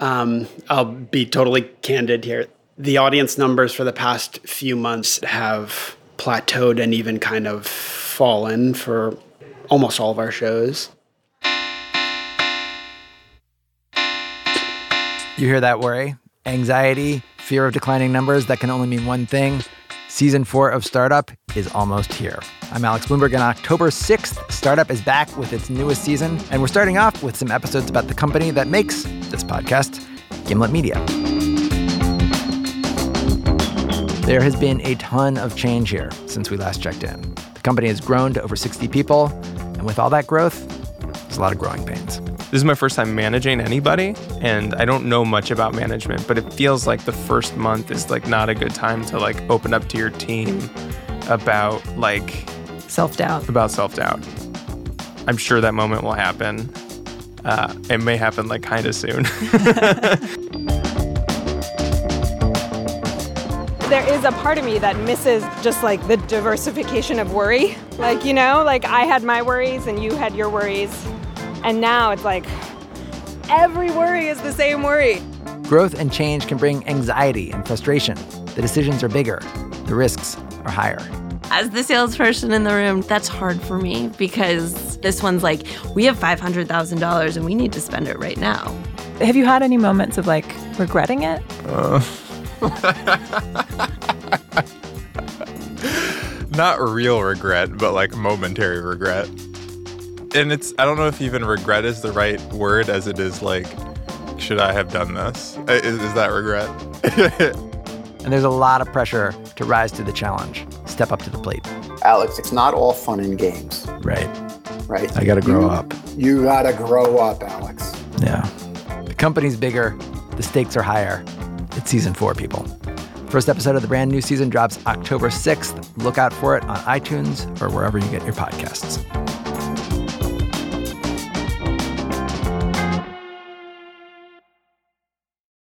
Um, I'll be totally candid here. The audience numbers for the past few months have plateaued and even kind of fallen for almost all of our shows. You hear that worry? Anxiety, fear of declining numbers that can only mean one thing. Season four of Startup is almost here. I'm Alex Blumberg, and October 6th, Startup is back with its newest season, and we're starting off with some episodes about the company that makes this podcast, Gimlet Media. There has been a ton of change here since we last checked in. The company has grown to over 60 people, and with all that growth, there's a lot of growing pains. This is my first time managing anybody, and I don't know much about management, but it feels like the first month is like not a good time to like open up to your team about like self doubt. About self doubt. I'm sure that moment will happen. Uh, it may happen like kind of soon. there is a part of me that misses just like the diversification of worry. Like, you know, like I had my worries and you had your worries and now it's like every worry is the same worry. Growth and change can bring anxiety and frustration. The decisions are bigger, the risks are higher. As the salesperson in the room, that's hard for me because this one's like, we have $500,000 and we need to spend it right now. Have you had any moments of like regretting it? Uh. Not real regret, but like momentary regret and it's I don't know if even regret is the right word as it is like should I have done this? Is, is that regret? and there's a lot of pressure to rise to the challenge, step up to the plate. Alex, it's not all fun and games. Right. Right. I got to grow you, up. You got to grow up, Alex. Yeah. The company's bigger, the stakes are higher. It's season four, people. First episode of the brand new season drops October 6th. Look out for it on iTunes or wherever you get your podcasts.